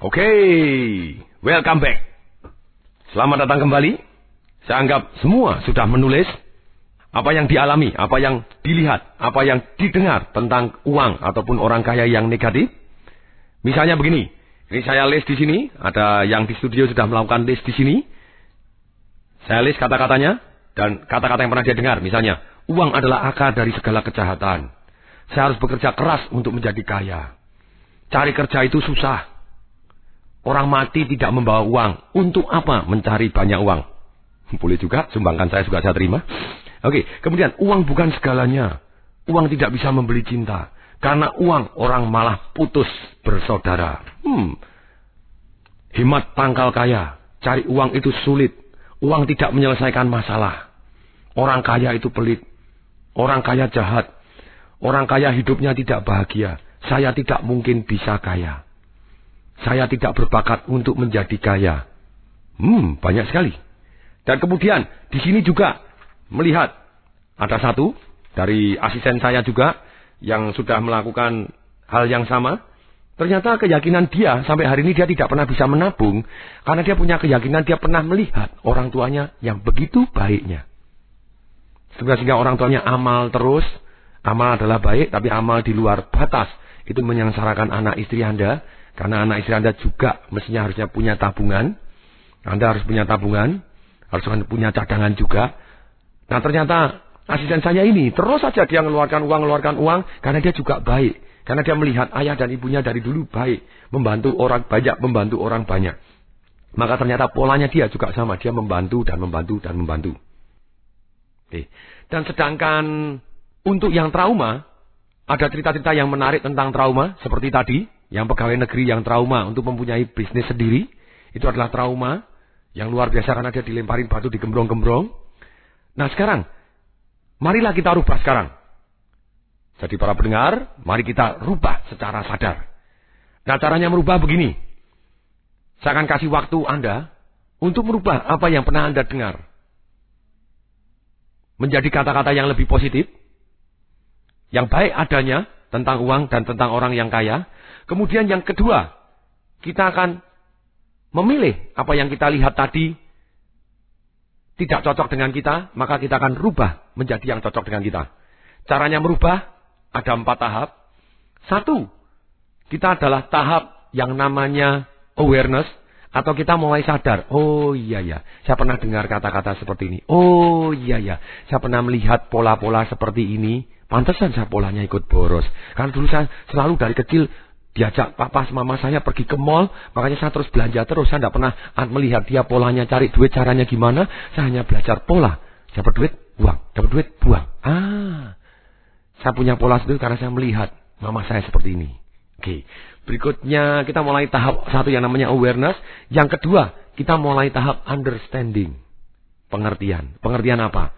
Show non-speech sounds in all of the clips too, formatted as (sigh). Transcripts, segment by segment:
Oke, welcome back. Selamat datang kembali. Saya anggap semua sudah menulis apa yang dialami, apa yang dilihat, apa yang didengar tentang uang ataupun orang kaya yang negatif. Misalnya begini, ini saya list di sini, ada yang di studio sudah melakukan list di sini. Saya list kata-katanya dan kata-kata yang pernah dia dengar. Misalnya, uang adalah akar dari segala kejahatan. Saya harus bekerja keras untuk menjadi kaya. Cari kerja itu susah. Orang mati tidak membawa uang. Untuk apa mencari banyak uang? Boleh juga, sumbangkan saya juga saya terima. Oke, kemudian uang bukan segalanya. Uang tidak bisa membeli cinta. Karena uang orang malah putus bersaudara. Hmm. Hemat tangkal kaya. Cari uang itu sulit. Uang tidak menyelesaikan masalah. Orang kaya itu pelit. Orang kaya jahat. Orang kaya hidupnya tidak bahagia. Saya tidak mungkin bisa kaya. Saya tidak berbakat untuk menjadi kaya. Hmm, banyak sekali. Dan kemudian di sini juga melihat ada satu dari asisten saya juga yang sudah melakukan hal yang sama. Ternyata keyakinan dia sampai hari ini dia tidak pernah bisa menabung karena dia punya keyakinan dia pernah melihat orang tuanya yang begitu baiknya. Sehingga orang tuanya amal terus, amal adalah baik tapi amal di luar batas itu menyengsarakan anak istri Anda karena anak istri Anda juga mestinya harusnya punya tabungan. Anda harus punya tabungan, harus punya cadangan juga. Nah ternyata asisten saya ini terus saja dia mengeluarkan uang, mengeluarkan uang karena dia juga baik. Karena dia melihat ayah dan ibunya dari dulu baik. Membantu orang banyak, membantu orang banyak. Maka ternyata polanya dia juga sama. Dia membantu dan membantu dan membantu. Oke. Dan sedangkan untuk yang trauma, ada cerita-cerita yang menarik tentang trauma. Seperti tadi, yang pegawai negeri yang trauma untuk mempunyai bisnis sendiri. Itu adalah trauma yang luar biasa karena dia dilemparin batu di gembrong-gembrong. Nah sekarang, marilah kita rubah sekarang. Jadi para pendengar, mari kita rubah secara sadar. Nah caranya merubah begini. Saya akan kasih waktu Anda untuk merubah apa yang pernah Anda dengar. Menjadi kata-kata yang lebih positif. Yang baik adanya tentang uang dan tentang orang yang kaya. Kemudian yang kedua, kita akan memilih apa yang kita lihat tadi tidak cocok dengan kita, maka kita akan rubah menjadi yang cocok dengan kita. Caranya merubah ada empat tahap. Satu, kita adalah tahap yang namanya awareness atau kita mulai sadar. Oh iya ya, saya pernah dengar kata-kata seperti ini. Oh iya ya, saya pernah melihat pola-pola seperti ini. Pantesan saya polanya ikut boros. Karena dulu saya selalu dari kecil diajak papa mama saya pergi ke mall, makanya saya terus belanja terus. Saya tidak pernah melihat dia polanya cari duit caranya gimana. Saya hanya belajar pola. Dapat duit, buang. Dapat duit, buang. Ah, saya punya pola itu karena saya melihat mama saya seperti ini. Oke, berikutnya kita mulai tahap satu yang namanya awareness. Yang kedua, kita mulai tahap understanding. Pengertian. Pengertian apa?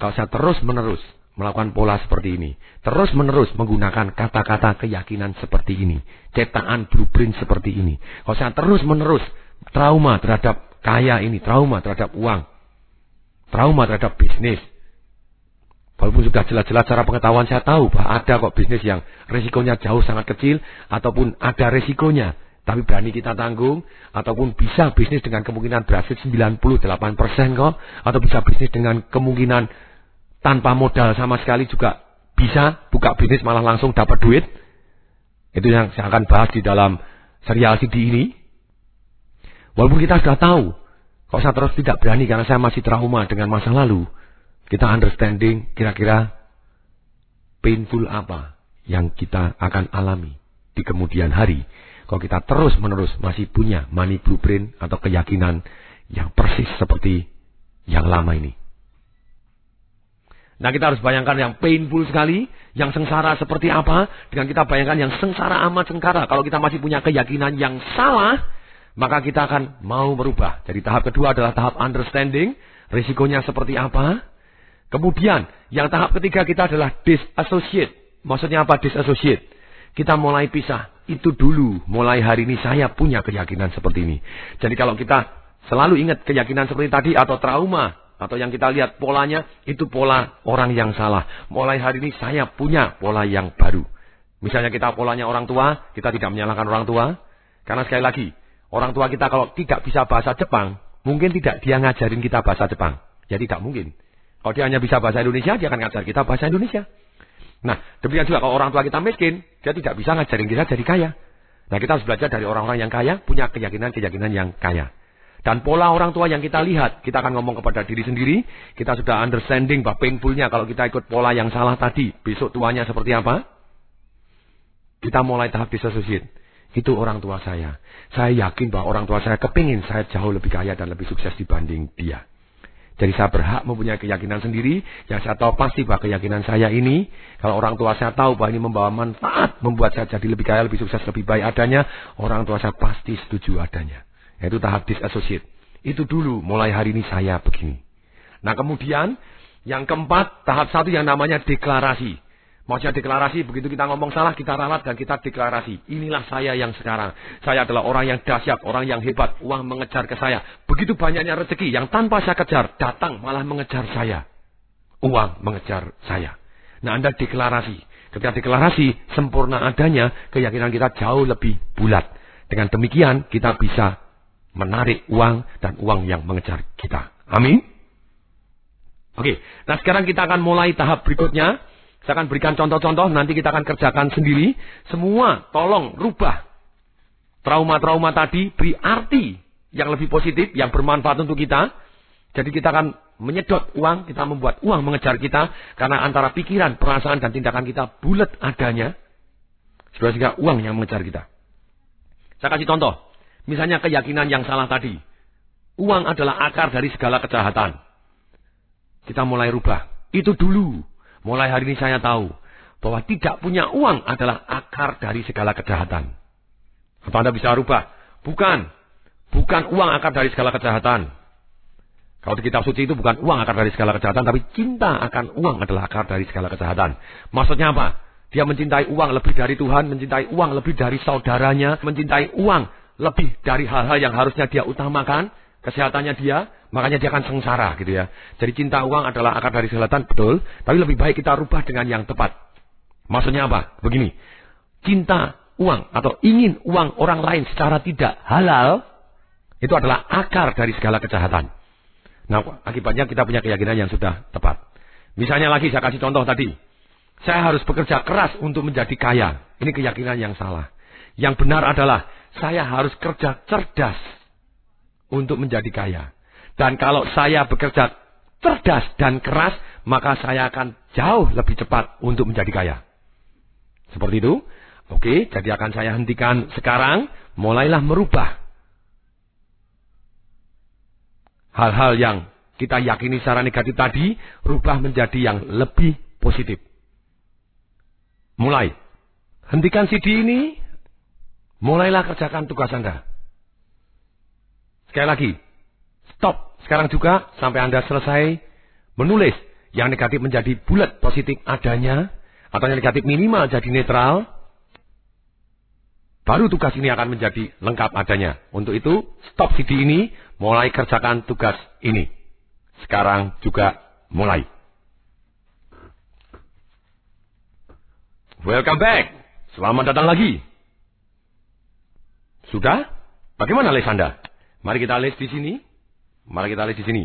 Kalau saya terus menerus melakukan pola seperti ini. Terus menerus menggunakan kata-kata keyakinan seperti ini. Cetakan blueprint seperti ini. Kalau saya terus menerus trauma terhadap kaya ini, trauma terhadap uang, trauma terhadap bisnis. Walaupun sudah jelas-jelas cara pengetahuan saya tahu bahwa ada kok bisnis yang resikonya jauh sangat kecil ataupun ada resikonya. Tapi berani kita tanggung ataupun bisa bisnis dengan kemungkinan berhasil 98% kok atau bisa bisnis dengan kemungkinan tanpa modal sama sekali juga bisa buka bisnis malah langsung dapat duit. Itu yang saya akan bahas di dalam serial CD ini. Walaupun kita sudah tahu, kalau saya terus tidak berani karena saya masih trauma dengan masa lalu, kita understanding kira-kira painful apa yang kita akan alami di kemudian hari. Kalau kita terus menerus masih punya money blueprint atau keyakinan yang persis seperti yang lama ini. Nah kita harus bayangkan yang painful sekali, yang sengsara seperti apa, dengan kita bayangkan yang sengsara amat sengsara. Kalau kita masih punya keyakinan yang salah, maka kita akan mau berubah. Jadi tahap kedua adalah tahap understanding, risikonya seperti apa. Kemudian yang tahap ketiga kita adalah disassociate. Maksudnya apa disassociate? Kita mulai pisah. Itu dulu, mulai hari ini saya punya keyakinan seperti ini. Jadi kalau kita selalu ingat keyakinan seperti tadi atau trauma atau yang kita lihat polanya itu pola orang yang salah. Mulai hari ini saya punya pola yang baru. Misalnya kita polanya orang tua, kita tidak menyalahkan orang tua. Karena sekali lagi, Orang tua kita kalau tidak bisa bahasa Jepang, mungkin tidak dia ngajarin kita bahasa Jepang. Jadi tidak mungkin. Kalau dia hanya bisa bahasa Indonesia, dia akan ngajar kita bahasa Indonesia. Nah, demikian juga kalau orang tua kita miskin, dia tidak bisa ngajarin kita jadi kaya. Nah, kita harus belajar dari orang-orang yang kaya, punya keyakinan-keyakinan yang kaya. Dan pola orang tua yang kita lihat, kita akan ngomong kepada diri sendiri, kita sudah understanding bahwa painfulnya kalau kita ikut pola yang salah tadi, besok tuanya seperti apa? Kita mulai tahap disassociate. Itu orang tua saya. Saya yakin bahwa orang tua saya kepingin saya jauh lebih kaya dan lebih sukses dibanding dia. Jadi saya berhak mempunyai keyakinan sendiri. Yang saya tahu pasti bahwa keyakinan saya ini. Kalau orang tua saya tahu bahwa ini membawa manfaat. Membuat saya jadi lebih kaya, lebih sukses, lebih baik adanya. Orang tua saya pasti setuju adanya. Yaitu tahap disassociate. Itu dulu mulai hari ini saya begini. Nah kemudian yang keempat tahap satu yang namanya deklarasi. Maksudnya deklarasi, begitu kita ngomong salah, kita ralat dan kita deklarasi. Inilah saya yang sekarang. Saya adalah orang yang dahsyat, orang yang hebat. Uang mengejar ke saya. Begitu banyaknya rezeki yang tanpa saya kejar, datang malah mengejar saya. Uang mengejar saya. Nah Anda deklarasi. Ketika deklarasi, sempurna adanya, keyakinan kita jauh lebih bulat. Dengan demikian, kita bisa menarik uang dan uang yang mengejar kita. Amin. Oke, nah sekarang kita akan mulai tahap berikutnya saya akan berikan contoh-contoh, nanti kita akan kerjakan sendiri. Semua tolong rubah. Trauma-trauma tadi beri arti yang lebih positif, yang bermanfaat untuk kita. Jadi kita akan menyedot uang, kita membuat uang mengejar kita. Karena antara pikiran, perasaan, dan tindakan kita bulat adanya. Sehingga uang yang mengejar kita. Saya kasih contoh. Misalnya keyakinan yang salah tadi. Uang adalah akar dari segala kejahatan. Kita mulai rubah. Itu dulu. Mulai hari ini saya tahu bahwa tidak punya uang adalah akar dari segala kejahatan. Apa Anda bisa rubah? Bukan. Bukan uang akar dari segala kejahatan. Kalau di kitab suci itu bukan uang akar dari segala kejahatan, tapi cinta akan uang adalah akar dari segala kejahatan. Maksudnya apa? Dia mencintai uang lebih dari Tuhan, mencintai uang lebih dari saudaranya, mencintai uang lebih dari hal-hal yang harusnya dia utamakan, kesehatannya dia, makanya dia akan sengsara gitu ya. Jadi cinta uang adalah akar dari selatan, betul. Tapi lebih baik kita rubah dengan yang tepat. Maksudnya apa? Begini, cinta uang atau ingin uang orang lain secara tidak halal, itu adalah akar dari segala kejahatan. Nah, akibatnya kita punya keyakinan yang sudah tepat. Misalnya lagi saya kasih contoh tadi. Saya harus bekerja keras untuk menjadi kaya. Ini keyakinan yang salah. Yang benar adalah saya harus kerja cerdas untuk menjadi kaya. Dan kalau saya bekerja cerdas dan keras, maka saya akan jauh lebih cepat untuk menjadi kaya. Seperti itu. Oke, jadi akan saya hentikan sekarang. Mulailah merubah hal-hal yang kita yakini secara negatif tadi, rubah menjadi yang lebih positif. Mulai. Hentikan CD ini, mulailah kerjakan tugas Anda. Sekali lagi, stop sekarang juga sampai Anda selesai menulis. Yang negatif menjadi bulat positif adanya, atau yang negatif minimal jadi netral. Baru tugas ini akan menjadi lengkap adanya. Untuk itu, stop CD ini, mulai kerjakan tugas ini. Sekarang juga mulai. Welcome back. Selamat datang lagi. Sudah? Bagaimana les Anda? Mari kita lihat di sini. Mari kita lihat di sini.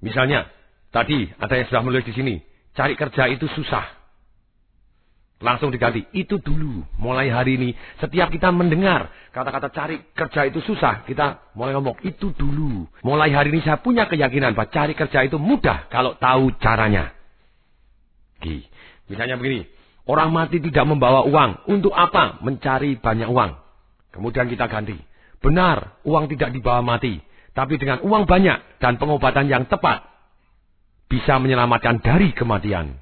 Misalnya, tadi ada yang sudah menulis di sini. Cari kerja itu susah. Langsung diganti. Itu dulu. Mulai hari ini. Setiap kita mendengar kata-kata cari kerja itu susah. Kita mulai ngomong. Itu dulu. Mulai hari ini saya punya keyakinan bahwa cari kerja itu mudah. Kalau tahu caranya. Oke. Misalnya begini. Orang mati tidak membawa uang. Untuk apa? Mencari banyak uang. Kemudian kita ganti. Benar, uang tidak dibawa mati. Tapi dengan uang banyak dan pengobatan yang tepat, bisa menyelamatkan dari kematian.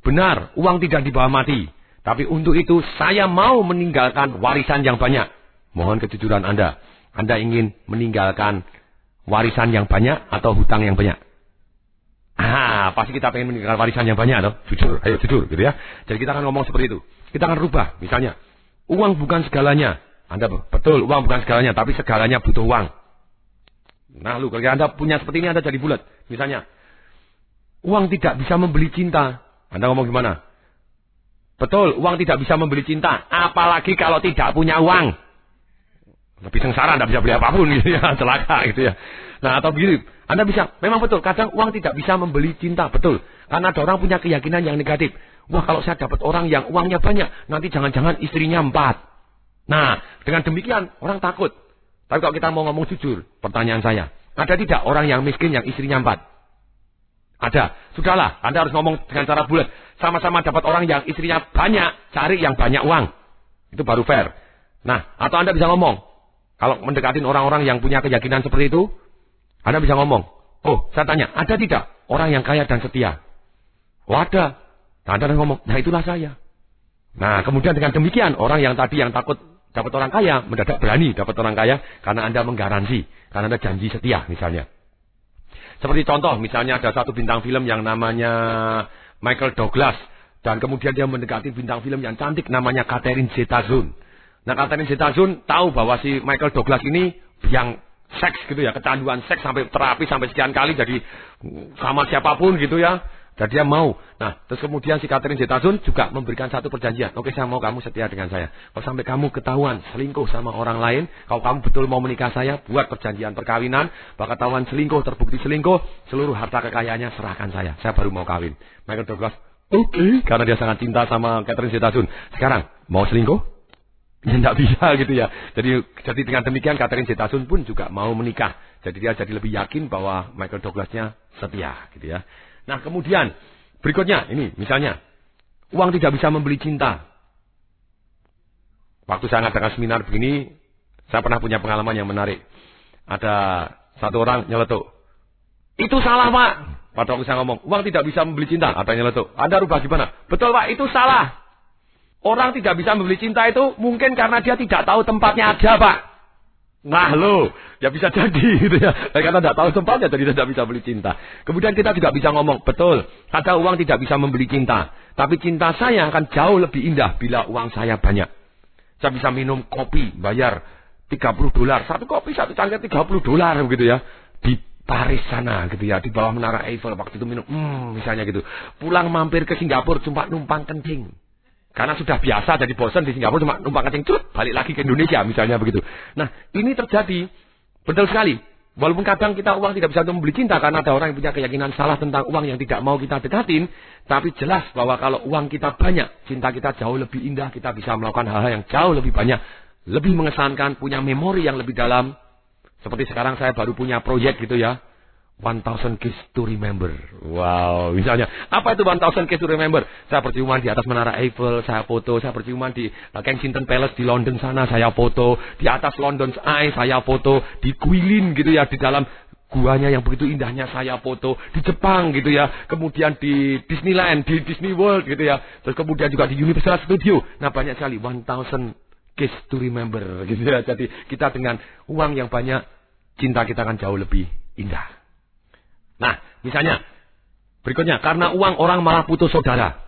Benar, uang tidak dibawa mati. Tapi untuk itu saya mau meninggalkan warisan yang banyak. Mohon kejujuran Anda. Anda ingin meninggalkan warisan yang banyak atau hutang yang banyak? Ah, pasti kita pengen meninggalkan warisan yang banyak, atau Jujur, ayo jujur, gitu ya. Jadi kita akan ngomong seperti itu. Kita akan rubah, misalnya. Uang bukan segalanya. Anda betul uang bukan segalanya, tapi segalanya butuh uang. Nah, lu kalau Anda punya seperti ini Anda jadi bulat. Misalnya, uang tidak bisa membeli cinta. Anda ngomong gimana? Betul, uang tidak bisa membeli cinta, apalagi kalau tidak punya uang. lebih sengsara, Anda bisa beli apa pun (laughs) gitu ya, celaka gitu ya. Nah atau begini, Anda bisa, memang betul, kadang uang tidak bisa membeli cinta, betul. Karena ada orang punya keyakinan yang negatif. Wah kalau saya dapat orang yang uangnya banyak, nanti jangan-jangan istrinya empat. Nah, dengan demikian orang takut. Tapi kalau kita mau ngomong jujur, pertanyaan saya, ada tidak orang yang miskin yang istrinya empat? Ada. Sudahlah, Anda harus ngomong dengan cara bulat. Sama-sama dapat orang yang istrinya banyak, cari yang banyak uang. Itu baru fair. Nah, atau Anda bisa ngomong. Kalau mendekatin orang-orang yang punya keyakinan seperti itu, Anda bisa ngomong. Oh, saya tanya, ada tidak orang yang kaya dan setia? Oh, ada. Nah, Anda ngomong, nah itulah saya. Nah, kemudian dengan demikian, orang yang tadi yang takut dapat orang kaya, mendadak berani dapat orang kaya, karena Anda menggaransi, karena Anda janji setia misalnya. Seperti contoh, misalnya ada satu bintang film yang namanya Michael Douglas, dan kemudian dia mendekati bintang film yang cantik namanya Catherine Zeta-Jones. Nah, Catherine Zeta-Jones tahu bahwa si Michael Douglas ini yang seks gitu ya, kecanduan seks sampai terapi sampai sekian kali jadi sama siapa pun gitu ya. Dan dia mau. Nah, terus kemudian si Catherine Zeta-Jones juga memberikan satu perjanjian. Oke, saya mau kamu setia dengan saya. Kalau sampai kamu ketahuan selingkuh sama orang lain, kalau kamu betul mau menikah saya, buat perjanjian perkawinan. Bahkan ketahuan selingkuh, terbukti selingkuh, seluruh harta kekayaannya serahkan saya. Saya baru mau kawin. Michael Douglas, oke. Okay. Karena dia sangat cinta sama Catherine Zeta-Jones. Sekarang, mau selingkuh? Ya tidak bisa gitu ya. Jadi jadi dengan demikian Catherine Zeta-Jones pun juga mau menikah. Jadi dia jadi lebih yakin bahwa Michael Douglasnya setia gitu ya. Nah kemudian berikutnya ini misalnya uang tidak bisa membeli cinta. Waktu saya ngadakan seminar begini, saya pernah punya pengalaman yang menarik. Ada satu orang nyeletuk. Itu salah pak. Pada waktu saya ngomong, uang tidak bisa membeli cinta. Ada nyeletuk. Anda rubah gimana? Betul pak, itu salah. Orang tidak bisa membeli cinta itu mungkin karena dia tidak tahu tempatnya ada pak. Nah lo, ya bisa jadi (laughs) gitu ya. Karena tidak tahu tempatnya jadi tidak bisa beli cinta. Kemudian kita juga bisa ngomong, betul, kata uang tidak bisa membeli cinta. Tapi cinta saya akan jauh lebih indah bila uang saya banyak. Saya bisa minum kopi, bayar 30 dolar. Satu kopi, satu cangkir 30 dolar begitu ya. Di Paris sana gitu ya, di bawah menara Eiffel waktu itu minum, hmm, misalnya gitu. Pulang mampir ke Singapura cuma numpang kencing. Karena sudah biasa jadi bosan di Singapura cuma numpang kencing cut balik lagi ke Indonesia misalnya begitu. Nah ini terjadi betul sekali. Walaupun kadang kita uang tidak bisa untuk membeli cinta karena ada orang yang punya keyakinan salah tentang uang yang tidak mau kita dekatin. Tapi jelas bahwa kalau uang kita banyak, cinta kita jauh lebih indah, kita bisa melakukan hal-hal yang jauh lebih banyak. Lebih mengesankan, punya memori yang lebih dalam. Seperti sekarang saya baru punya proyek gitu ya. 1000 keys to remember. Wow, misalnya apa itu 1000 keys to remember? Saya perciuman di atas menara Eiffel, saya foto. Saya perciuman di uh, Kensington Palace di London sana, saya foto. Di atas London's Eye, saya foto. Di Guilin gitu ya, di dalam guanya yang begitu indahnya saya foto. Di Jepang gitu ya. Kemudian di Disneyland, di Disney World gitu ya. Terus kemudian juga di Universal Studio. Nah banyak sekali 1000 keys to remember gitu ya. Jadi kita dengan uang yang banyak, cinta kita akan jauh lebih indah. Nah, misalnya, berikutnya, karena uang orang malah putus saudara.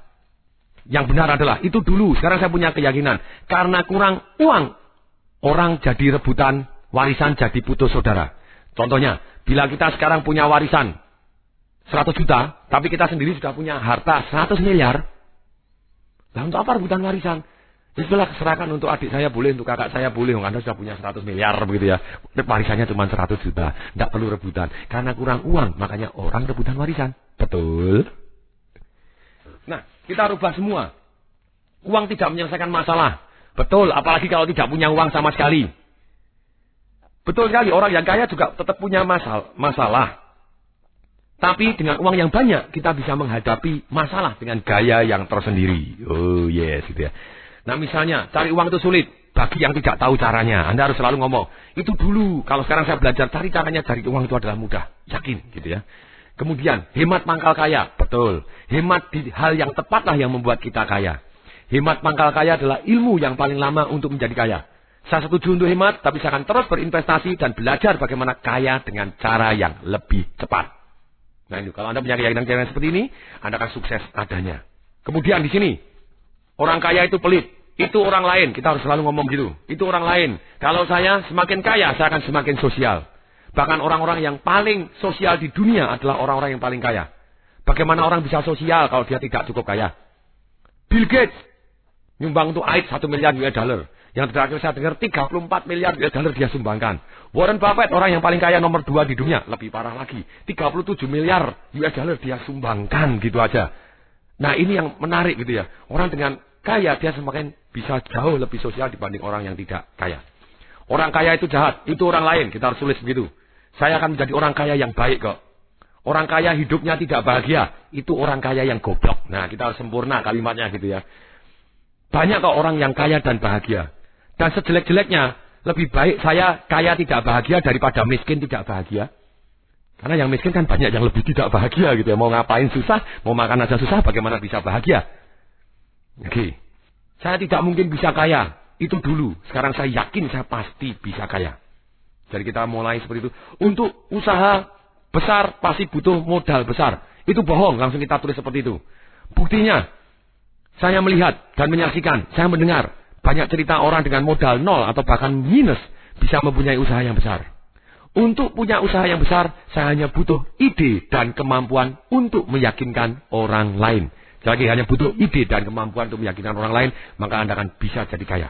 Yang benar adalah, itu dulu, sekarang saya punya keyakinan. Karena kurang uang, orang jadi rebutan, warisan jadi putus saudara. Contohnya, bila kita sekarang punya warisan 100 juta, tapi kita sendiri sudah punya harta 100 miliar, Nah, untuk apa rebutan warisan? Itulah serahkan untuk adik saya boleh, untuk kakak saya boleh. Anda sudah punya 100 miliar begitu ya. Warisannya cuma 100 juta. Tidak perlu rebutan. Karena kurang uang, makanya orang rebutan warisan. Betul? Nah, kita rubah semua. Uang tidak menyelesaikan masalah. Betul, apalagi kalau tidak punya uang sama sekali. Betul sekali, orang yang kaya juga tetap punya masalah. masalah. Tapi dengan uang yang banyak, kita bisa menghadapi masalah dengan gaya yang tersendiri. Oh yes, gitu ya. Nah misalnya cari uang itu sulit. Bagi yang tidak tahu caranya. Anda harus selalu ngomong. Itu dulu. Kalau sekarang saya belajar cari caranya cari uang itu adalah mudah. Yakin gitu ya. Kemudian hemat pangkal kaya. Betul. Hemat di hal yang tepatlah yang membuat kita kaya. Hemat pangkal kaya adalah ilmu yang paling lama untuk menjadi kaya. Saya setuju untuk hemat, tapi saya akan terus berinvestasi dan belajar bagaimana kaya dengan cara yang lebih cepat. Nah ini, kalau Anda punya keyakinan-keyakinan seperti ini, Anda akan sukses adanya. Kemudian di sini, orang kaya itu pelit. Itu orang lain. Kita harus selalu ngomong gitu. Itu orang lain. Kalau saya semakin kaya, saya akan semakin sosial. Bahkan orang-orang yang paling sosial di dunia adalah orang-orang yang paling kaya. Bagaimana orang bisa sosial kalau dia tidak cukup kaya? Bill Gates nyumbang untuk AIDS satu miliar US dollar. Yang terakhir saya dengar 34 miliar US dollar dia sumbangkan. Warren Buffett orang yang paling kaya nomor dua di dunia. Lebih parah lagi. 37 miliar US dollar dia sumbangkan gitu aja. Nah ini yang menarik gitu ya. Orang dengan kaya dia semakin bisa jauh lebih sosial dibanding orang yang tidak kaya. Orang kaya itu jahat. Itu orang lain. Kita harus tulis begitu. Saya akan menjadi orang kaya yang baik kok. Orang kaya hidupnya tidak bahagia. Itu orang kaya yang goblok. Nah kita harus sempurna kalimatnya gitu ya. Banyak kok orang yang kaya dan bahagia. Dan sejelek-jeleknya, lebih baik saya kaya tidak bahagia daripada miskin tidak bahagia. Karena yang miskin kan banyak yang lebih tidak bahagia gitu ya. Mau ngapain susah, mau makan aja susah, bagaimana bisa bahagia? Oke. Saya tidak mungkin bisa kaya. Itu dulu. Sekarang saya yakin saya pasti bisa kaya. Jadi kita mulai seperti itu. Untuk usaha besar pasti butuh modal besar. Itu bohong. Langsung kita tulis seperti itu. Buktinya, saya melihat dan menyaksikan, saya mendengar banyak cerita orang dengan modal nol atau bahkan minus bisa mempunyai usaha yang besar. Untuk punya usaha yang besar, saya hanya butuh ide dan kemampuan untuk meyakinkan orang lain. Jadi hanya butuh ide dan kemampuan untuk meyakinkan orang lain, maka Anda akan bisa jadi kaya.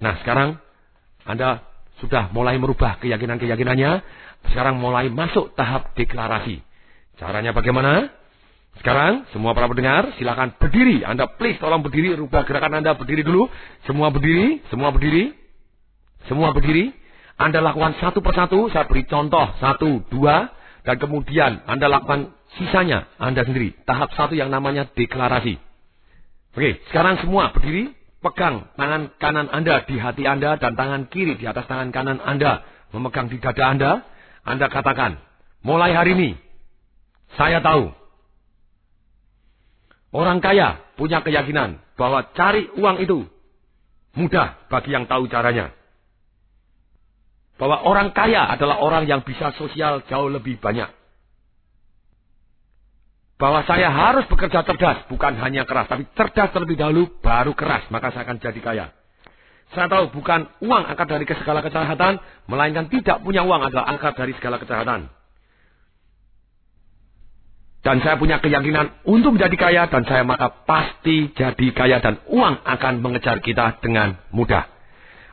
Nah sekarang Anda sudah mulai merubah keyakinan-keyakinannya. Sekarang mulai masuk tahap deklarasi. Caranya bagaimana? Sekarang semua para pendengar silakan berdiri. Anda please tolong berdiri, rubah gerakan Anda berdiri dulu. Semua berdiri, semua berdiri. Semua berdiri. Anda lakukan satu persatu, saya beri contoh. Satu, dua. Dan kemudian Anda lakukan sisanya Anda sendiri. Tahap satu yang namanya deklarasi. Oke, sekarang semua berdiri. Pegang tangan kanan Anda di hati Anda dan tangan kiri di atas tangan kanan Anda. Memegang di dada Anda. Anda katakan, mulai hari ini, saya tahu Orang kaya punya keyakinan bahwa cari uang itu mudah bagi yang tahu caranya. Bahwa orang kaya adalah orang yang bisa sosial jauh lebih banyak. Bahwa saya harus bekerja cerdas, bukan hanya keras, tapi cerdas terlebih dahulu, baru keras, maka saya akan jadi kaya. Saya tahu bukan uang akar dari segala kejahatan, melainkan tidak punya uang adalah akar dari segala kejahatan. Dan saya punya keyakinan untuk menjadi kaya dan saya maka pasti jadi kaya dan uang akan mengejar kita dengan mudah.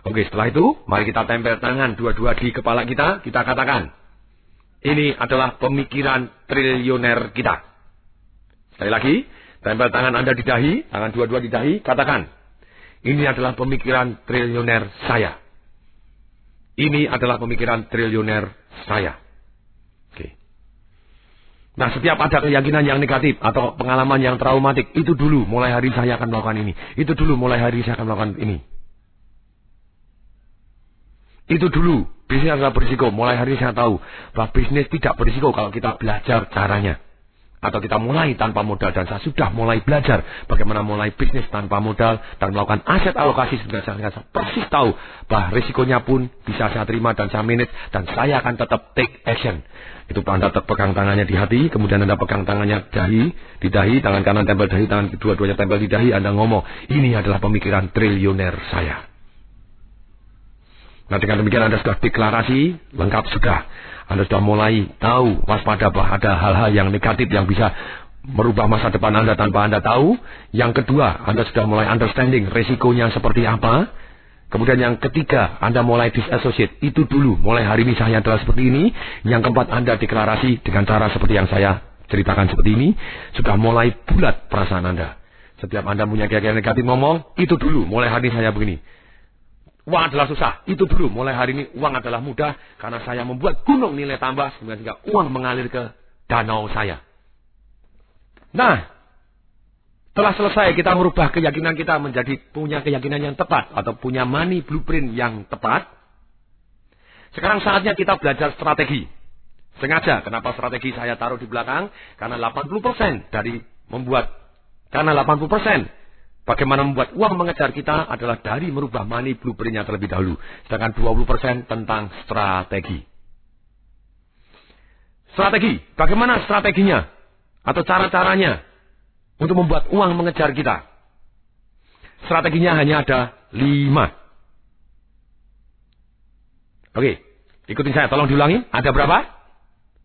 Oke setelah itu mari kita tempel tangan dua-dua di kepala kita. Kita katakan. Ini adalah pemikiran triliuner kita. Sekali lagi. Tempel tangan Anda di dahi. Tangan dua-dua di dahi. Katakan. Ini adalah pemikiran triliuner saya. Ini adalah pemikiran triliuner saya. Nah, setiap ada keyakinan yang negatif atau pengalaman yang traumatik, itu dulu mulai hari saya akan melakukan ini. Itu dulu mulai hari saya akan melakukan ini. Itu dulu, bisnis adalah berisiko. Mulai hari saya tahu bahwa bisnis tidak berisiko kalau kita belajar caranya atau kita mulai tanpa modal dan saya sudah mulai belajar bagaimana mulai bisnis tanpa modal dan melakukan aset alokasi sehingga saya, saya persis tahu bahwa risikonya pun bisa saya terima dan saya manage dan saya akan tetap take action. Itu Anda pegang tangannya di hati, kemudian Anda pegang tangannya dahi, di dahi, tangan kanan tempel dahi, tangan kedua-duanya tempel di dahi, Anda ngomong, ini adalah pemikiran triliuner saya. Nah dengan demikian Anda sudah deklarasi, lengkap sudah. Anda sudah mulai tahu waspada bahwa ada hal-hal yang negatif yang bisa merubah masa depan Anda tanpa Anda tahu. Yang kedua, Anda sudah mulai understanding resikonya seperti apa. Kemudian yang ketiga, Anda mulai disassociate. Itu dulu, mulai hari ini saya adalah seperti ini. Yang keempat, Anda deklarasi dengan cara seperti yang saya ceritakan seperti ini. Sudah mulai bulat perasaan Anda. Setiap Anda punya keyakinan negatif ngomong, itu dulu, mulai hari ini saya begini. Uang adalah susah. Itu dulu. Mulai hari ini uang adalah mudah. Karena saya membuat gunung nilai tambah. Sehingga uang mengalir ke danau saya. Nah. Setelah selesai kita merubah keyakinan kita menjadi punya keyakinan yang tepat. Atau punya money blueprint yang tepat. Sekarang saatnya kita belajar strategi. Sengaja. Kenapa strategi saya taruh di belakang? Karena 80% dari membuat. Karena 80% Bagaimana membuat uang mengejar kita adalah dari merubah money blueprintnya terlebih dahulu. Sedangkan 20% tentang strategi. Strategi. Bagaimana strateginya? Atau cara-caranya untuk membuat uang mengejar kita. Strateginya hanya ada lima. Oke, ikutin saya. Tolong diulangi. Ada berapa?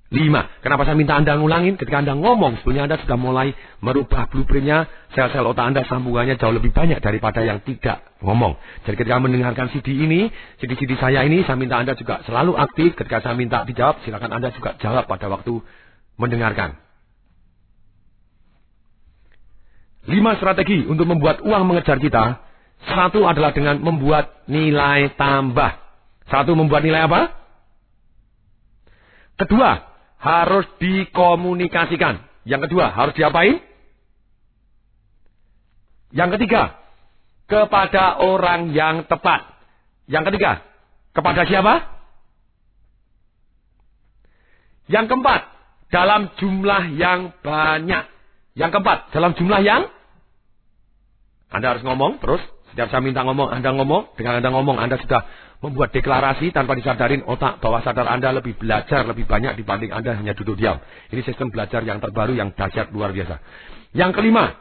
Lima. Kenapa saya minta Anda ngulangin? Ketika Anda ngomong, sebetulnya Anda sudah mulai merubah blueprintnya, sel-sel otak Anda sambungannya jauh lebih banyak daripada yang tidak ngomong. Jadi ketika mendengarkan CD ini, CD-CD saya ini, saya minta Anda juga selalu aktif. Ketika saya minta dijawab, silakan Anda juga jawab pada waktu mendengarkan. Lima strategi untuk membuat uang mengejar kita. Satu adalah dengan membuat nilai tambah. Satu membuat nilai apa? Kedua, harus dikomunikasikan. Yang kedua, harus diapain? Yang ketiga, kepada orang yang tepat. Yang ketiga, kepada siapa? Yang keempat, dalam jumlah yang banyak. Yang keempat, dalam jumlah yang Anda harus ngomong terus. Setiap saya minta ngomong, Anda ngomong. Dengan Anda ngomong, Anda sudah membuat deklarasi tanpa disadarin otak bawah sadar Anda lebih belajar lebih banyak dibanding Anda hanya duduk diam. Ini sistem belajar yang terbaru yang dahsyat luar biasa. Yang kelima,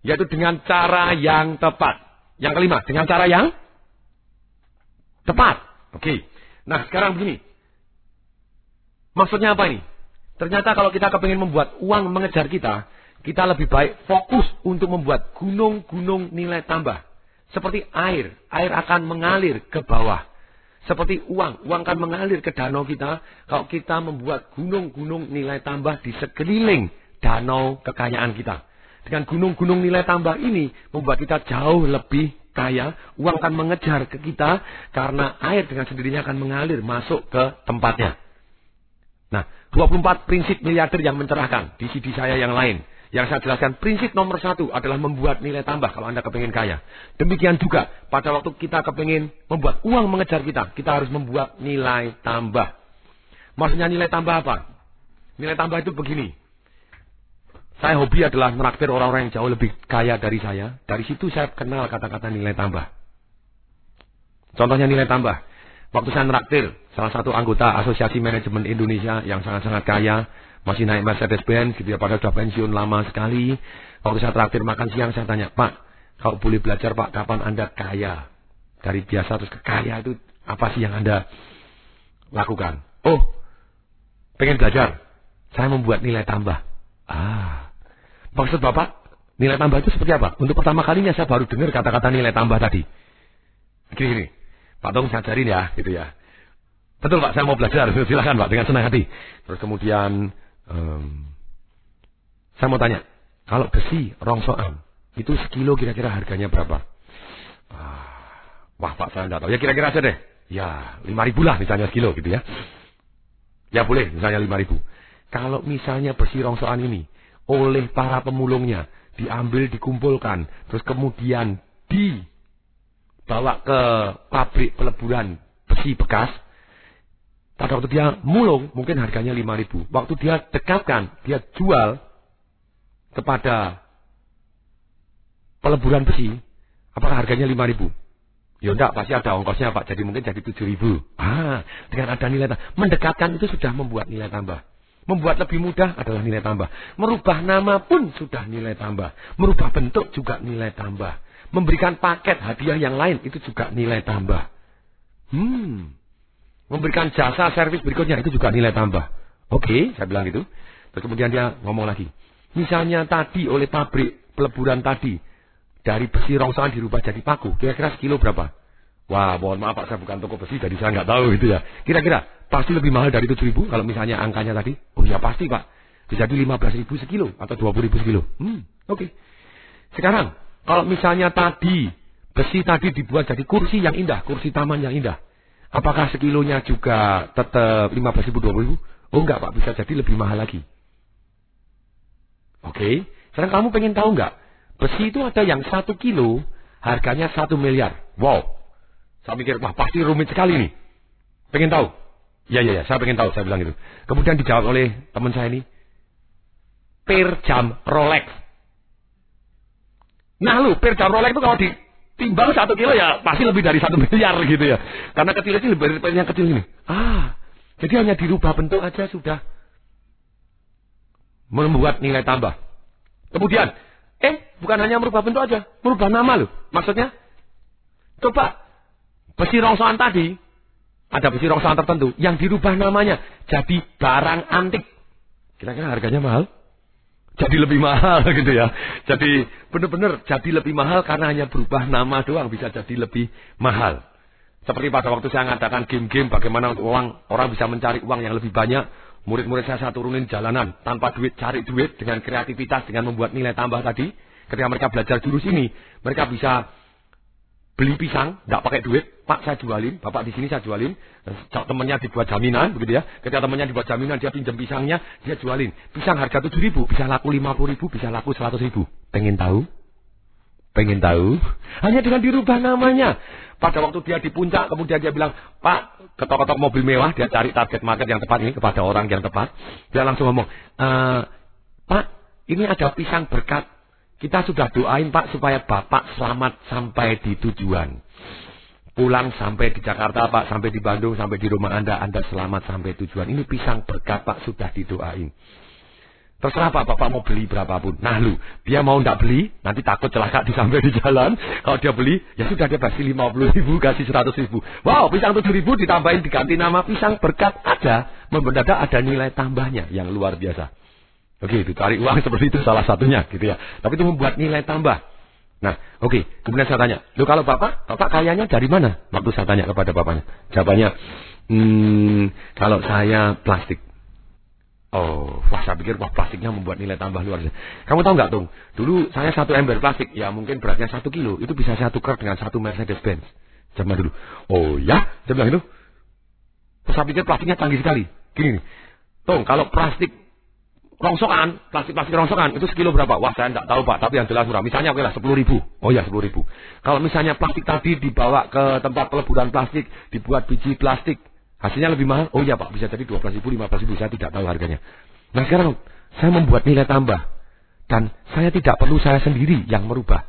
yaitu dengan cara yang tepat. Yang kelima, dengan cara yang tepat. Oke. Nah, sekarang begini. Maksudnya apa ini? Ternyata kalau kita kepingin membuat uang mengejar kita, kita lebih baik fokus untuk membuat gunung-gunung nilai tambah. Seperti air, air akan mengalir ke bawah. Seperti uang, uang akan mengalir ke danau kita kalau kita membuat gunung-gunung nilai tambah di sekeliling danau kekayaan kita. Dengan gunung-gunung nilai tambah ini membuat kita jauh lebih kaya, uang akan mengejar ke kita karena air dengan sendirinya akan mengalir masuk ke tempatnya. Nah, 24 prinsip miliarder yang mencerahkan di CD saya yang lain. Yang saya jelaskan, prinsip nomor satu adalah membuat nilai tambah kalau Anda kepingin kaya. Demikian juga, pada waktu kita kepingin membuat uang mengejar kita, kita harus membuat nilai tambah. Maksudnya nilai tambah apa? Nilai tambah itu begini. Saya hobi adalah meraktir orang-orang yang jauh lebih kaya dari saya. Dari situ saya kenal kata-kata nilai tambah. Contohnya nilai tambah. Waktu saya meraktir salah satu anggota Asosiasi Manajemen Indonesia yang sangat-sangat kaya, masih naik Mercedes-Benz gitu ya, padahal sudah pensiun lama sekali. Waktu saya terakhir makan siang saya tanya, Pak, kalau boleh belajar Pak, kapan Anda kaya? Dari biasa terus ke kaya itu apa sih yang Anda lakukan? Oh, pengen belajar. Saya membuat nilai tambah. Ah, maksud Bapak, nilai tambah itu seperti apa? Untuk pertama kalinya saya baru dengar kata-kata nilai tambah tadi. Gini, gini. Pak Tong saya ya, gitu ya. Betul Pak, saya mau belajar. Silahkan Pak, dengan senang hati. Terus kemudian Um, saya mau tanya, kalau besi rongsokan itu sekilo kira-kira harganya berapa? Ah, wah Pak saya tidak tahu. Ya kira-kira aja deh. Ya lima ribu lah misalnya sekilo gitu ya. Ya boleh misalnya lima ribu. Kalau misalnya besi rongsokan ini oleh para pemulungnya diambil dikumpulkan terus kemudian dibawa ke pabrik peleburan besi bekas pada waktu dia mulung, mungkin harganya 5 ribu. Waktu dia dekatkan, dia jual kepada peleburan besi, apakah harganya 5 ribu? Ya enggak, pasti ada ongkosnya Pak. Jadi mungkin jadi 7 ribu. Ah, dengan ada nilai tambah. Mendekatkan itu sudah membuat nilai tambah. Membuat lebih mudah adalah nilai tambah. Merubah nama pun sudah nilai tambah. Merubah bentuk juga nilai tambah. Memberikan paket hadiah yang lain itu juga nilai tambah. Hmm memberikan jasa servis berikutnya itu juga nilai tambah. Oke, okay, saya bilang gitu. Terus kemudian dia ngomong lagi. Misalnya tadi oleh pabrik peleburan tadi dari besi rongsokan dirubah jadi paku, kira-kira sekilo berapa? Wah, mohon maaf Pak, saya bukan toko besi, jadi saya nggak tahu itu ya. Kira-kira pasti lebih mahal dari tujuh ribu kalau misalnya angkanya tadi. Oh ya pasti Pak, bisa jadi lima belas ribu sekilo atau dua puluh ribu sekilo. Hmm, oke. Okay. Sekarang kalau misalnya tadi besi tadi dibuat jadi kursi yang indah, kursi taman yang indah. Apakah sekilonya juga tetap 15 ribu, 20 ribu? Oh enggak Pak, bisa jadi lebih mahal lagi. Oke, okay. sekarang kamu pengen tahu enggak? Besi itu ada yang satu kilo, harganya satu miliar. Wow, saya mikir, wah pasti rumit sekali nih. Pengen tahu? Ya, ya, ya, saya pengen tahu, saya bilang itu. Kemudian dijawab oleh teman saya ini, per jam Rolex. Nah lu, per jam Rolex itu kalau di timbang satu kilo ya pasti lebih dari satu (laughs) miliar gitu ya. Karena kecil kecil lebih dari yang kecil ini. Ah, jadi hanya dirubah bentuk aja sudah membuat nilai tambah. Kemudian, eh bukan hanya merubah bentuk aja, merubah nama loh. Maksudnya, coba besi rongsokan tadi ada besi rongsokan tertentu yang dirubah namanya jadi barang antik. Kira-kira harganya mahal? Jadi lebih mahal gitu ya. Jadi benar-benar jadi lebih mahal karena hanya berubah nama doang bisa jadi lebih mahal. Seperti pada waktu saya mengatakan game-game bagaimana uang orang bisa mencari uang yang lebih banyak. Murid-murid saya saya turunin jalanan tanpa duit cari duit dengan kreativitas dengan membuat nilai tambah tadi. Ketika mereka belajar jurus ini, mereka bisa beli pisang, tidak pakai duit, Pak saya jualin, Bapak di sini saya jualin, temannya dibuat jaminan, begitu ya. Ketika temannya dibuat jaminan, dia pinjam pisangnya, dia jualin. Pisang harga tujuh ribu, bisa laku lima puluh ribu, bisa laku seratus ribu. Pengen tahu? Pengen tahu? Hanya dengan dirubah namanya. Pada waktu dia di puncak, kemudian dia bilang, Pak, ketok-ketok mobil mewah, dia cari target market yang tepat ini kepada orang yang tepat. Dia langsung ngomong, e, Pak, ini ada pisang berkat kita sudah doain Pak supaya Bapak selamat sampai di tujuan. Pulang sampai di Jakarta Pak, sampai di Bandung, sampai di rumah Anda, Anda selamat sampai tujuan. Ini pisang berkat Pak sudah didoain. Terserah Pak, Bapak mau beli berapapun. Nah lu, dia mau ndak beli, nanti takut celaka di sampai di jalan. Kalau dia beli, ya sudah dia kasih 50 ribu, kasih 100 ribu. Wow, pisang 7 ribu ditambahin diganti nama pisang berkat ada. Mendadak ada nilai tambahnya yang luar biasa. Oke, cari uang (laughs) seperti itu salah satunya gitu ya. Tapi itu membuat nilai tambah. Nah, oke. Kemudian saya tanya, lo kalau bapak, bapak kayanya dari mana? Waktu saya tanya kepada bapaknya, jawabannya, hmm, kalau saya plastik. Oh, wah saya pikir wah plastiknya membuat nilai tambah luar biasa. Kamu tahu nggak tuh? Dulu saya satu ember plastik, ya mungkin beratnya satu kilo, itu bisa saya tukar dengan satu Mercedes Benz. Zaman dulu. Oh ya, bilang itu. Saya pikir plastiknya canggih sekali. Gini nih. Kalau plastik rongsokan, plastik-plastik rongsokan, itu sekilo berapa? Wah, saya tidak tahu Pak, tapi yang jelas murah. Misalnya oke lah, 10 ribu. Oh ya, 10 ribu. Kalau misalnya plastik tadi dibawa ke tempat peleburan plastik, dibuat biji plastik, hasilnya lebih mahal? Oh iya Pak, bisa jadi 12 ribu, 15 ribu, saya tidak tahu harganya. Nah sekarang, saya membuat nilai tambah. Dan saya tidak perlu saya sendiri yang merubah.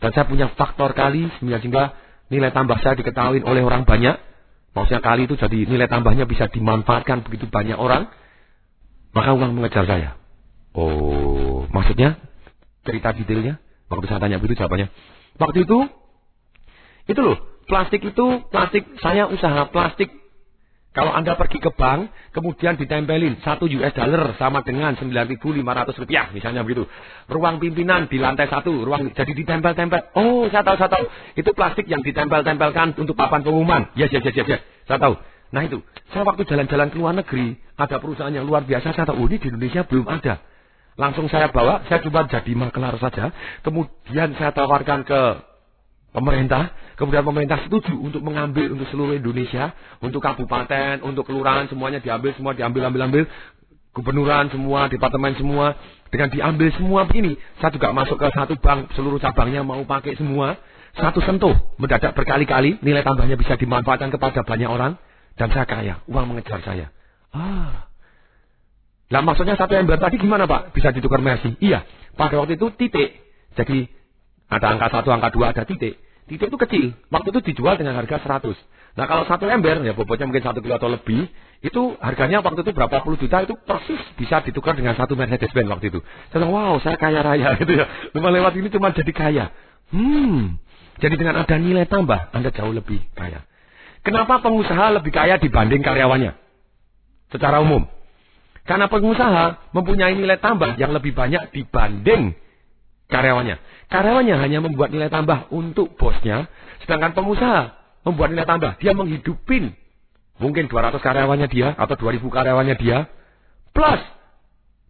Dan saya punya faktor kali, sehingga nilai tambah saya diketahui oleh orang banyak. Maksudnya kali itu jadi nilai tambahnya bisa dimanfaatkan begitu banyak orang maka uang mengejar saya. Oh, maksudnya cerita detailnya? Waktu saya tanya begitu jawabannya. Waktu itu, itu loh, plastik itu, plastik, saya usaha plastik. Kalau Anda pergi ke bank, kemudian ditempelin satu US dollar sama dengan 9.500 rupiah, misalnya begitu. Ruang pimpinan di lantai satu, ruang jadi ditempel-tempel. Oh, saya tahu, saya tahu. Itu plastik yang ditempel-tempelkan untuk papan pengumuman. Yes, yes, yes, yes, yes. Saya tahu. Nah itu, saya waktu jalan-jalan ke luar negeri, ada perusahaan yang luar biasa, saya tahu, oh ini di Indonesia belum ada. Langsung saya bawa, saya coba jadi makelar saja. Kemudian saya tawarkan ke pemerintah, kemudian pemerintah setuju untuk mengambil untuk seluruh Indonesia, untuk kabupaten, untuk kelurahan, semuanya diambil, semua diambil, ambil, ambil. Gubernuran semua, departemen semua, dengan diambil semua begini. Saya juga masuk ke satu bank, seluruh cabangnya mau pakai semua. Satu sentuh, mendadak berkali-kali, nilai tambahnya bisa dimanfaatkan kepada banyak orang. Dan saya kaya, uang mengejar saya. Ah. Lah maksudnya satu ember tadi gimana Pak? Bisa ditukar Mercy? Iya. Pada waktu itu titik. Jadi ada angka satu, angka dua, ada titik. Titik itu kecil. Waktu itu dijual dengan harga 100. Nah kalau satu ember, ya bobotnya mungkin satu kilo atau lebih, itu harganya waktu itu berapa puluh juta itu persis bisa ditukar dengan satu Mercedes Benz waktu itu. Saya bilang, wow saya kaya raya (laughs) gitu ya. Cuma lewat ini cuma jadi kaya. Hmm. Jadi dengan ada nilai tambah, Anda jauh lebih kaya. Kenapa pengusaha lebih kaya dibanding karyawannya? Secara umum. Karena pengusaha mempunyai nilai tambah yang lebih banyak dibanding karyawannya. Karyawannya hanya membuat nilai tambah untuk bosnya, sedangkan pengusaha membuat nilai tambah. Dia menghidupin mungkin 200 karyawannya dia atau 2000 karyawannya dia. Plus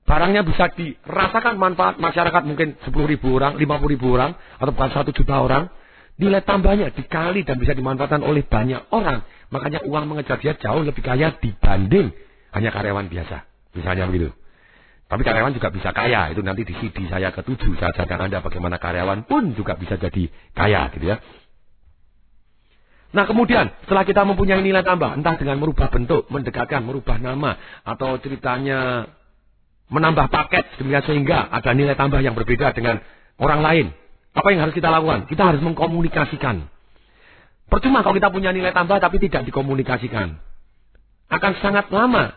barangnya bisa dirasakan manfaat masyarakat mungkin 10 ribu orang, 50 ribu orang, atau bukan 1 juta orang nilai tambahnya dikali dan bisa dimanfaatkan oleh banyak orang. Makanya uang mengejar dia jauh lebih kaya dibanding hanya karyawan biasa. Misalnya begitu. Tapi karyawan juga bisa kaya. Itu nanti di CD saya ketujuh. Saya ajarkan Anda bagaimana karyawan pun juga bisa jadi kaya gitu ya. Nah kemudian setelah kita mempunyai nilai tambah. Entah dengan merubah bentuk, mendekatkan, merubah nama. Atau ceritanya menambah paket. Sehingga ada nilai tambah yang berbeda dengan orang lain. Apa yang harus kita lakukan? Kita harus mengkomunikasikan. Percuma kalau kita punya nilai tambah tapi tidak dikomunikasikan. Akan sangat lama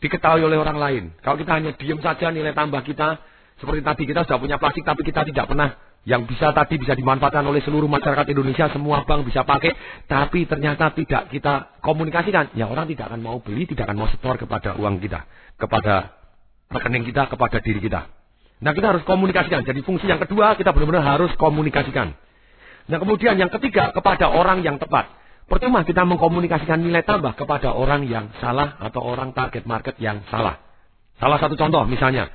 diketahui oleh orang lain. Kalau kita hanya diam saja nilai tambah kita, seperti tadi kita sudah punya plastik tapi kita tidak pernah yang bisa tadi bisa dimanfaatkan oleh seluruh masyarakat Indonesia, semua bank bisa pakai, tapi ternyata tidak kita komunikasikan, ya orang tidak akan mau beli, tidak akan mau setor kepada uang kita, kepada rekening kita, kepada diri kita. Nah kita harus komunikasikan. Jadi fungsi yang kedua kita benar-benar harus komunikasikan. Nah kemudian yang ketiga kepada orang yang tepat. Pertama kita mengkomunikasikan nilai tambah kepada orang yang salah atau orang target market yang salah. Salah satu contoh misalnya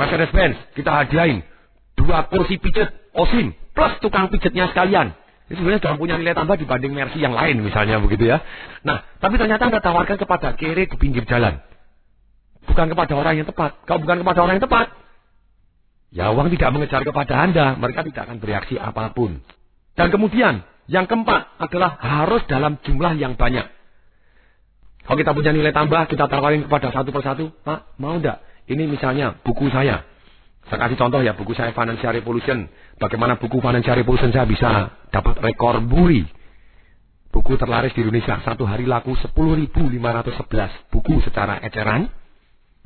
Mercedes-Benz kita hadiahin dua kursi pijet Osim plus tukang pijetnya sekalian. Itu sebenarnya sudah punya nilai tambah dibanding Mercy yang lain misalnya begitu ya. Nah, tapi ternyata Anda tawarkan kepada kiri di pinggir jalan. Bukan kepada orang yang tepat. Kalau bukan kepada orang yang tepat, ya uang tidak mengejar kepada Anda. Mereka tidak akan bereaksi apa pun. Dan kemudian, yang keempat adalah harus dalam jumlah yang banyak. Kalau kita punya nilai tambah, kita tawarin kepada satu persatu, Pak, mau enggak? Ini misalnya buku saya. Saya kasih contoh ya, buku saya Financial Revolution. Bagaimana buku Financial Revolution saya bisa dapat rekor muri. Buku terlaris di Indonesia. Satu hari laku 10.511 buku secara eceran.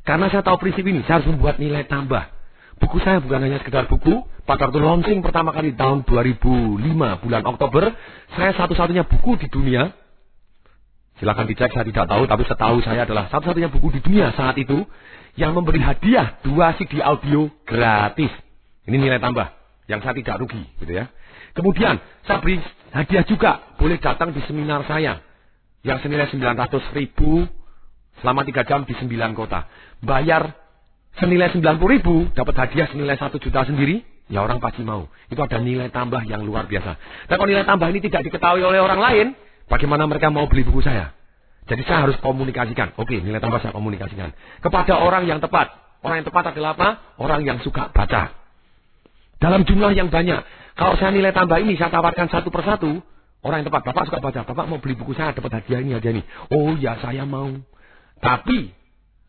Karena saya tahu prinsip ini, saya harus membuat nilai tambah. Buku saya bukan hanya sekedar buku. Pada waktu launching pertama kali tahun 2005 bulan Oktober, saya satu-satunya buku di dunia. Silahkan dicek, saya tidak tahu, tapi setahu saya adalah satu-satunya buku di dunia saat itu yang memberi hadiah dua CD audio gratis. Ini nilai tambah yang saya tidak rugi, gitu ya. Kemudian saya beri hadiah juga, boleh datang di seminar saya yang senilai 900 ribu selama 3 jam di 9 kota. Bayar senilai 90 ribu, dapat hadiah senilai 1 juta sendiri, ya orang pasti mau. Itu ada nilai tambah yang luar biasa. Dan kalau nilai tambah ini tidak diketahui oleh orang lain, bagaimana mereka mau beli buku saya? Jadi saya harus komunikasikan. Oke, nilai tambah saya komunikasikan. Kepada orang yang tepat. Orang yang tepat adalah apa? Orang yang suka baca. Dalam jumlah yang banyak. Kalau saya nilai tambah ini, saya tawarkan satu persatu. Orang yang tepat, Bapak suka baca. Bapak mau beli buku saya, dapat hadiah ini, hadiah ini. Oh ya, saya mau. Tapi,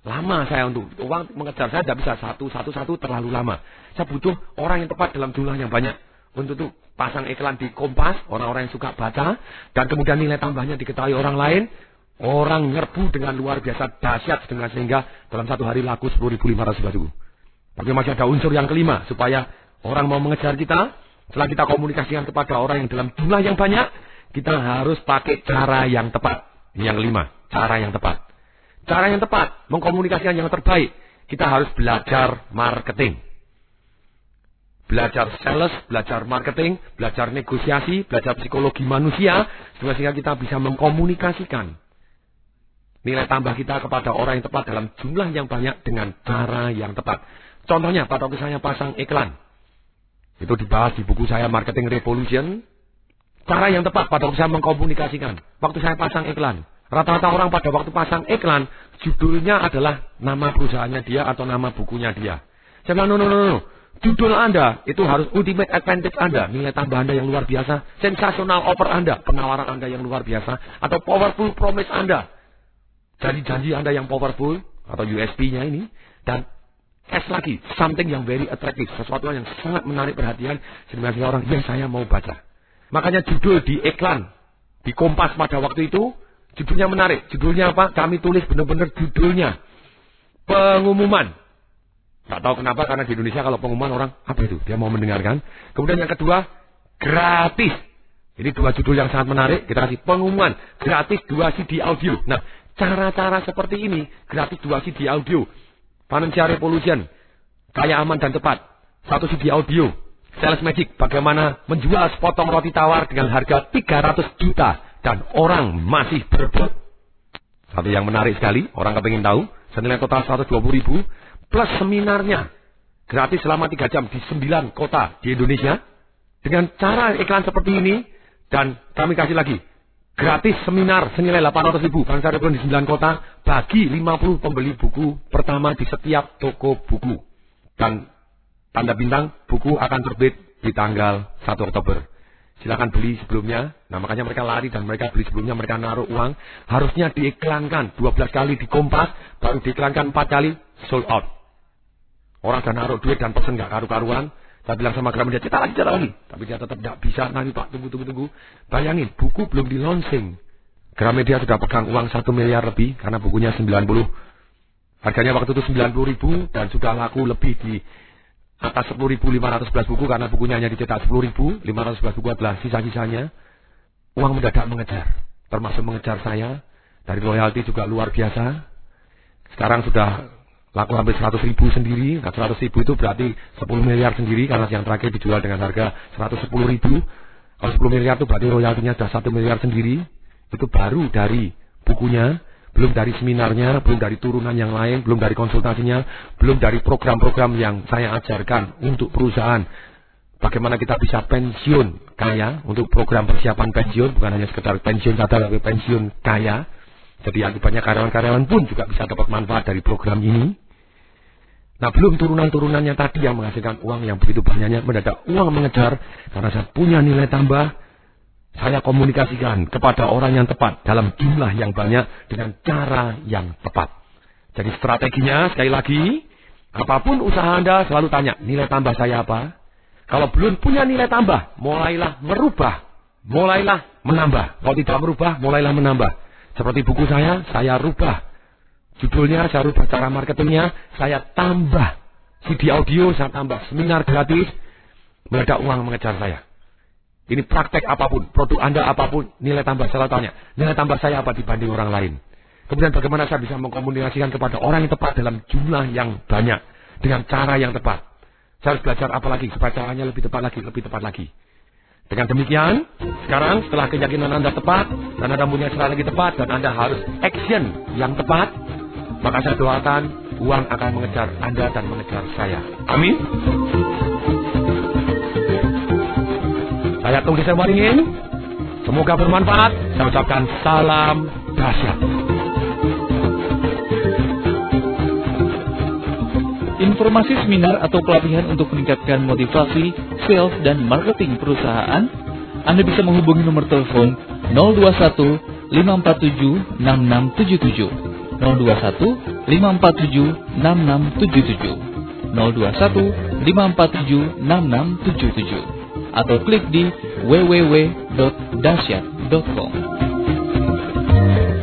Lama saya untuk uang mengejar saya tidak bisa satu satu satu terlalu lama. Saya butuh orang yang tepat dalam jumlah yang banyak. Untuk itu pasang iklan di Kompas, orang-orang yang suka baca, dan kemudian nilai tambahnya diketahui orang lain, orang nyerbu dengan luar biasa dahsyat dengan sehingga dalam satu hari laku 10.500 buku. Tapi masih ada unsur yang kelima supaya orang mau mengejar kita, setelah kita komunikasikan kepada orang yang dalam jumlah yang banyak, kita harus pakai cara yang tepat. Yang kelima, cara yang tepat. Cara yang tepat, mengkomunikasikan yang terbaik. Kita harus belajar marketing. Belajar sales, belajar marketing, belajar negosiasi, belajar psikologi manusia. Sehingga kita bisa mengkomunikasikan nilai tambah kita kepada orang yang tepat dalam jumlah yang banyak dengan cara yang tepat. Contohnya, pada waktu saya pasang iklan. Itu dibahas di buku saya Marketing Revolution. Cara yang tepat pada waktu saya mengkomunikasikan. Waktu saya pasang iklan. Rata-rata orang pada waktu pasang iklan, judulnya adalah nama perusahaannya dia atau nama bukunya dia. Saya bilang, no, no, no, no. Judul Anda itu harus ultimate advantage Anda, nilai tambah Anda yang luar biasa, sensasional offer Anda, penawaran Anda yang luar biasa, atau powerful promise Anda. Jadi janji Anda yang powerful, atau USP-nya ini, dan S lagi, something yang very attractive, sesuatu yang sangat menarik perhatian, sehingga orang, yang saya mau baca. Makanya judul di iklan, di Kompas pada waktu itu, Judulnya menarik. Judulnya apa? Kami tulis benar-benar judulnya. Pengumuman. Tak tahu kenapa karena di Indonesia kalau pengumuman orang apa itu? Dia mau mendengarkan. Kemudian yang kedua gratis. Ini dua judul yang sangat menarik. Kita kasih pengumuman gratis dua CD audio. Nah, cara-cara seperti ini gratis dua CD audio. Financial Revolution. Kaya aman dan tepat. Satu CD audio. Sales Magic. Bagaimana menjual sepotong roti tawar dengan harga 300 juta dan orang masih berebut. Satu yang menarik sekali, orang kepingin tahu, senilai total 120 ribu, plus seminarnya, gratis selama 3 jam di 9 kota di Indonesia, dengan cara iklan seperti ini, dan kami kasih lagi, gratis seminar senilai 800 ribu, bangsa di 9 kota, bagi 50 pembeli buku pertama di setiap toko buku. Dan tanda bintang, buku akan terbit di tanggal 1 Oktober Silakan beli sebelumnya. Nah makanya mereka lari dan mereka beli sebelumnya mereka naruh uang. Harusnya diiklankan 12 kali di kompas. Baru diiklankan 4 kali sold out. Orang sudah naruh duit dan pesen gak karu-karuan. Saya bilang sama Gramedia, cetak lagi, cetak lagi. Tapi dia tetap tidak bisa. Nanti Pak, tunggu, tunggu, tunggu. Bayangin, buku belum di launching. Gramedia sudah pegang uang 1 miliar lebih. Karena bukunya 90. Harganya waktu itu 90 ribu. Dan sudah laku lebih di atas 10.511 buku karena bukunya hanya dicetak 10.000, 511 buku adalah sisa-sisanya. Uang mendadak mengejar, termasuk mengejar saya. Dari royalti juga luar biasa. Sekarang sudah laku hampir 100 ribu sendiri. Nah 100 ribu itu berarti 10 miliar sendiri karena yang terakhir dijual dengan harga 110 ribu. Kalau 10 miliar itu berarti royaltinya sudah 1 miliar sendiri. Itu baru dari bukunya belum dari seminarnya, belum dari turunan yang lain, belum dari konsultasinya, belum dari program-program yang saya ajarkan untuk perusahaan. Bagaimana kita bisa pensiun kaya untuk program persiapan pensiun, bukan hanya sekedar pensiun saja, tapi pensiun kaya. Jadi akibatnya karyawan-karyawan pun juga bisa dapat manfaat dari program ini. Nah belum turunan-turunannya tadi yang menghasilkan uang yang begitu banyaknya mendadak uang mengejar karena saya punya nilai tambah saya komunikasikan kepada orang yang tepat dalam jumlah yang banyak dengan cara yang tepat. Jadi strateginya sekali lagi, apa pun usaha Anda selalu tanya, nilai tambah saya apa? Kalau belum punya nilai tambah, mulailah merubah, mulailah menambah. Kalau tidak merubah, mulailah menambah. Seperti buku saya, saya rubah. Judulnya saya rubah cara marketingnya, saya tambah. CD audio saya tambah, seminar gratis, mendadak uang mengejar saya. Ini praktek apa pun, produk Anda apa pun, nilai tambah saya tanya. Nilai tambah saya apa dibanding orang lain? Kemudian bagaimana saya bisa mengkomunikasikan kepada orang yang tepat dalam jumlah yang banyak. Dengan cara yang tepat. Saya harus belajar apa lagi supaya caranya lebih tepat lagi, lebih tepat lagi. Dengan demikian, sekarang setelah keyakinan Anda tepat, dan Anda punya strategi tepat, dan Anda harus action yang tepat, maka saya doakan uang akan mengejar Anda dan mengejar saya. Amin. Saya tulis Waringin. Semoga bermanfaat. Saya ucapkan salam dahsyat. Informasi seminar atau pelatihan untuk meningkatkan motivasi, sales, dan marketing perusahaan, Anda bisa menghubungi nomor telepon 021 547 6677 021 547 6677 021 547 6677 atau klik di www.dasyat.com.